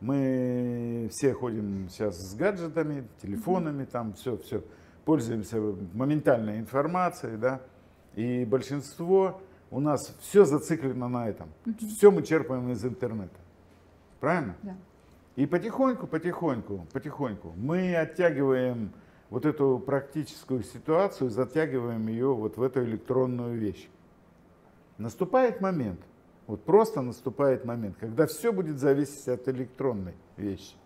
Мы все ходим сейчас с гаджетами, телефонами, там все, все, пользуемся моментальной информацией, да, и большинство у нас все зациклено на этом. Все мы черпаем из интернета. Правильно? Да. И потихоньку, потихоньку, потихоньку мы оттягиваем вот эту практическую ситуацию, затягиваем ее вот в эту электронную вещь. Наступает момент, вот просто наступает момент, когда все будет зависеть от электронной вещи.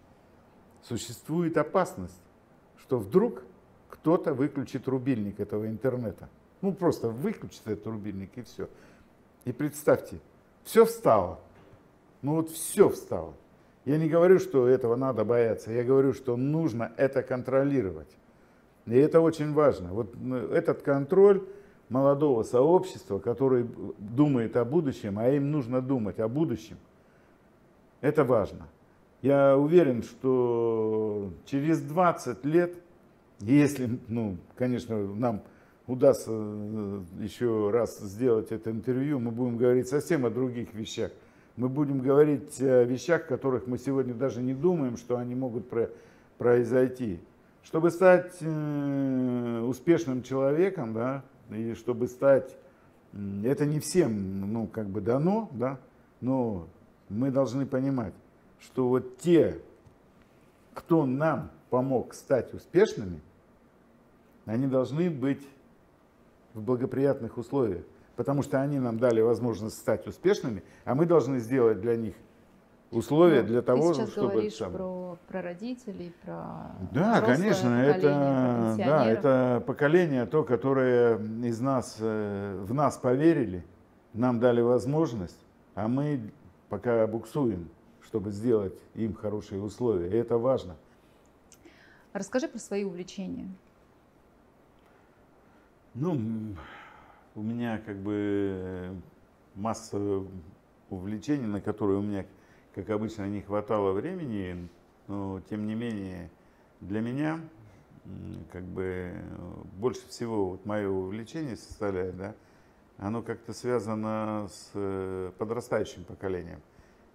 Существует опасность, что вдруг кто-то выключит рубильник этого интернета. Ну просто выключит этот рубильник и все. И представьте, все встало. Ну вот все встало. Я не говорю, что этого надо бояться, я говорю, что нужно это контролировать. И это очень важно. Вот этот контроль молодого сообщества, который думает о будущем, а им нужно думать о будущем, это важно. Я уверен, что через 20 лет, если, ну, конечно, нам удастся э, еще раз сделать это интервью, мы будем говорить совсем о других вещах. Мы будем говорить о вещах, которых мы сегодня даже не думаем, что они могут произойти. Чтобы стать э, успешным человеком, да, и чтобы стать, это не всем, ну, как бы дано, да, но мы должны понимать, что вот те, кто нам помог стать успешными, они должны быть в благоприятных условиях, потому что они нам дали возможность стать успешными, а мы должны сделать для них условия ну, для того, ты сейчас чтобы говоришь там... про, про родителей, про да, конечно, это да, это поколение то, которое из нас э, в нас поверили, нам дали возможность, а мы пока буксуем, чтобы сделать им хорошие условия, и это важно. Расскажи про свои увлечения. Ну, у меня как бы масса увлечений, на которые у меня как обычно, не хватало времени, но тем не менее для меня как бы больше всего вот мое увлечение составляет, да, оно как-то связано с э, подрастающим поколением.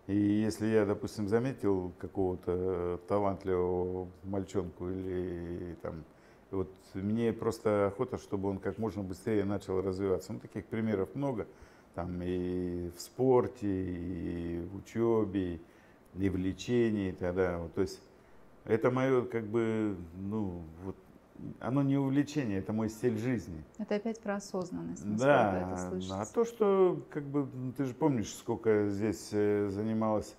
И если я, допустим, заметил какого-то талантливого мальчонку или там, вот мне просто охота, чтобы он как можно быстрее начал развиваться. Ну, таких примеров много там и в спорте, и в учебе, и в лечении тогда. Вот, то есть это мое как бы, ну, вот, оно не увлечение, это мой стиль жизни. Это опять про осознанность. Да, а то, что, как бы, ну, ты же помнишь, сколько здесь э, занималось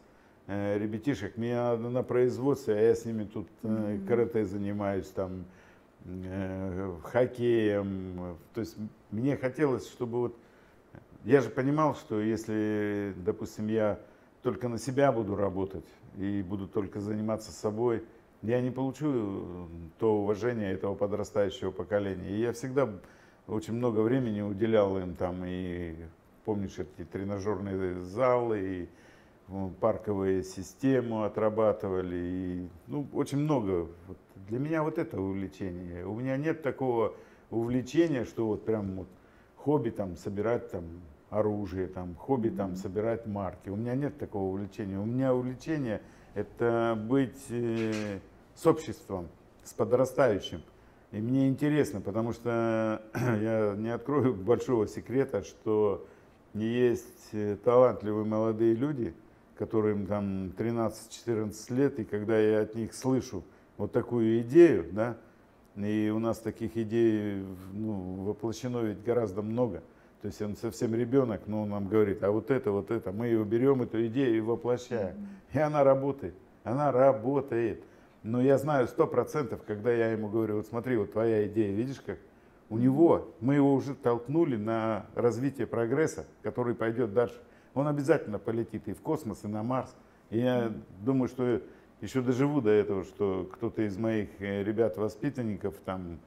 э, ребятишек. Меня на производстве, а я с ними тут mm-hmm. карате занимаюсь, там, хоккеем. То есть мне хотелось, чтобы вот я же понимал, что если, допустим, я только на себя буду работать и буду только заниматься собой, я не получу э, то уважение этого подрастающего поколения. И я всегда очень много времени уделял им там, и помнишь, эти тренажерные залы, и э, парковые системы отрабатывали, и, ну, очень много. Для меня вот это увлечение. У меня нет такого увлечения, что вот прям вот хобби там собирать там оружие, там, хобби там, собирать марки. У меня нет такого увлечения. У меня увлечение это быть э, с обществом, с подрастающим. И мне интересно, потому что я не открою большого секрета, что есть э, талантливые молодые люди, которым там 13-14 лет, и когда я от них слышу вот такую идею, да, и у нас таких идей ну, воплощено ведь гораздо много – то есть он совсем ребенок, но он нам говорит, а вот это, вот это, мы ее берем, эту идею и воплощаем. И она работает, она работает. Но я знаю сто процентов, когда я ему говорю, вот смотри, вот твоя идея, видишь как? У него, мы его уже толкнули на развитие прогресса, который пойдет дальше. Он обязательно полетит и в космос, и на Марс. И я думаю, что еще доживу до этого, что кто-то из моих э, ребят-воспитанников там,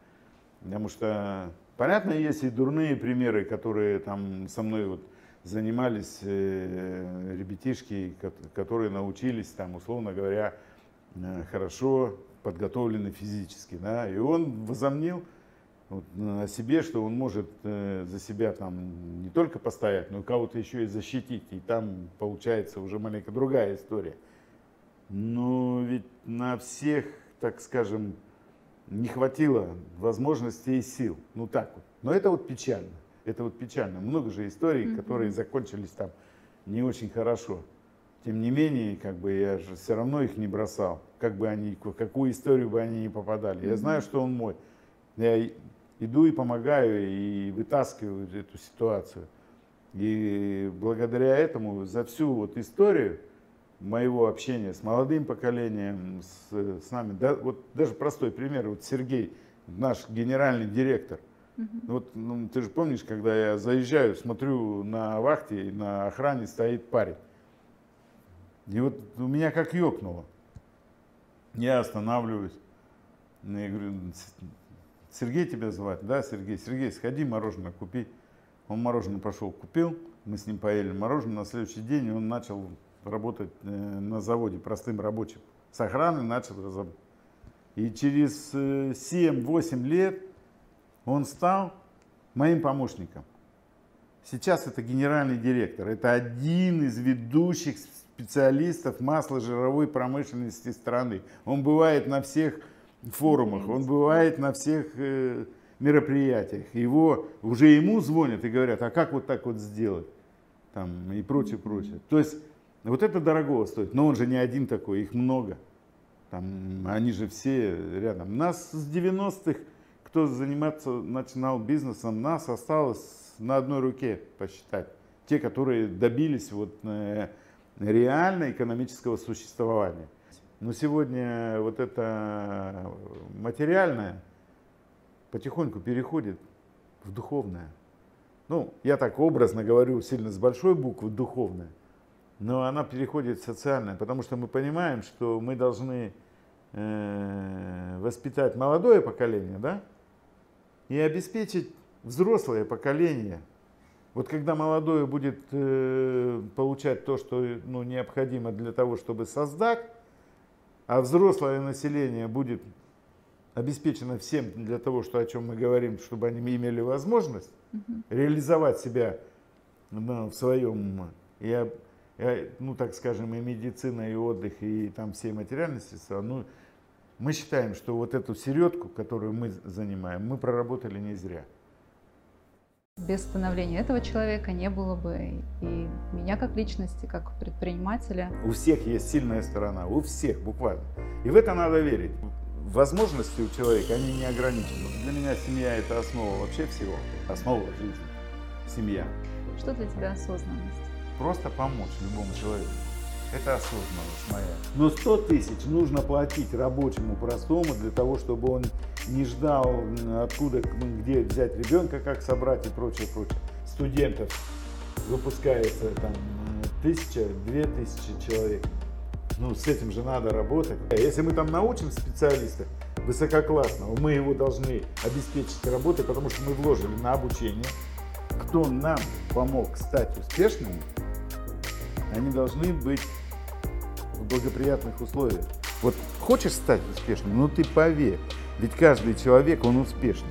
потому что Понятно, есть и дурные примеры, которые там со мной вот занимались э, ребятишки, которые научились там, условно говоря, э, хорошо подготовлены физически, да, и он возомнил вот, о себе, что он может э, за себя там не только постоять, но и кого-то еще и защитить, и там получается уже маленько другая история. Но ведь на всех, так скажем, не хватило возможностей и сил. Ну так вот. Но это вот печально. Это вот печально. Много же историй, mm-hmm. которые закончились там не очень хорошо. Тем не менее, как бы я же все равно их не бросал, как бы они, какую историю бы они ни попадали. Я знаю, что он мой. Я иду и помогаю, и вытаскиваю эту ситуацию. И благодаря этому за всю вот историю моего общения с молодым поколением, с, с нами, да, вот даже простой пример, вот Сергей, наш генеральный директор, uh вот ну, ты же помнишь, когда я заезжаю, смотрю на вахте, на охране стоит парень. И вот у меня как ёкнуло. Я останавливаюсь. Я говорю, Сергей тебя звать? Да, Сергей. Сергей, сходи мороженое купи. Он мороженое пошел, купил. Мы с ним поели мороженое. На следующий день он начал работать э, на заводе простым рабочим. С охраной начал. И через 7-8 э, лет он стал моим помощником. Сейчас это генеральный директор. Это один из ведущих специалистов масложировой промышленности страны. Он бывает на всех форумах, он бывает на всех э, мероприятиях. Его, уже ему звонят и говорят, а как вот так вот сделать? Там, и прочее, прочее. То есть вот это дорого стоит. Но он же не один такой, их много. Там, они же все рядом. Нас с 90-х, кто заниматься начинал бизнесом, нас осталось на одной руке посчитать. Те, которые добились вот, э, реально экономического существования. Но сегодня вот это материальное потихоньку переходит в духовное. Ну, я так образно говорю, сильно с большой буквы духовное, но она переходит в социальное, потому что мы понимаем, что мы должны э, воспитать молодое поколение, да, и обеспечить взрослое поколение – вот когда молодое будет э, получать то, что ну, необходимо для того, чтобы создать, а взрослое население будет обеспечено всем для того, что, о чем мы говорим, чтобы они имели возможность угу. реализовать себя ну, в своем, я, ну так скажем, и медицина, и отдых, и там все материальные средства, ну, мы считаем, что вот эту середку, которую мы занимаем, мы проработали не зря без становления этого человека не было бы и меня как личности, как предпринимателя. У всех есть сильная сторона, у всех буквально. И в это надо верить. Возможности у человека, они не ограничены. Для меня семья – это основа вообще всего, основа жизни. Семья. Что для тебя осознанность? Просто помочь любому человеку. Это осознанность моя. Но 100 тысяч нужно платить рабочему простому для того, чтобы он не ждал, откуда, где взять ребенка, как собрать и прочее, прочее. Студентов выпускается там тысяча, две тысячи человек. Ну, с этим же надо работать. Если мы там научим специалиста высококлассного, мы его должны обеспечить работой, потому что мы вложили на обучение. Кто нам помог стать успешными, они должны быть в благоприятных условиях. Вот хочешь стать успешным, ну ты поверь, ведь каждый человек, он успешный.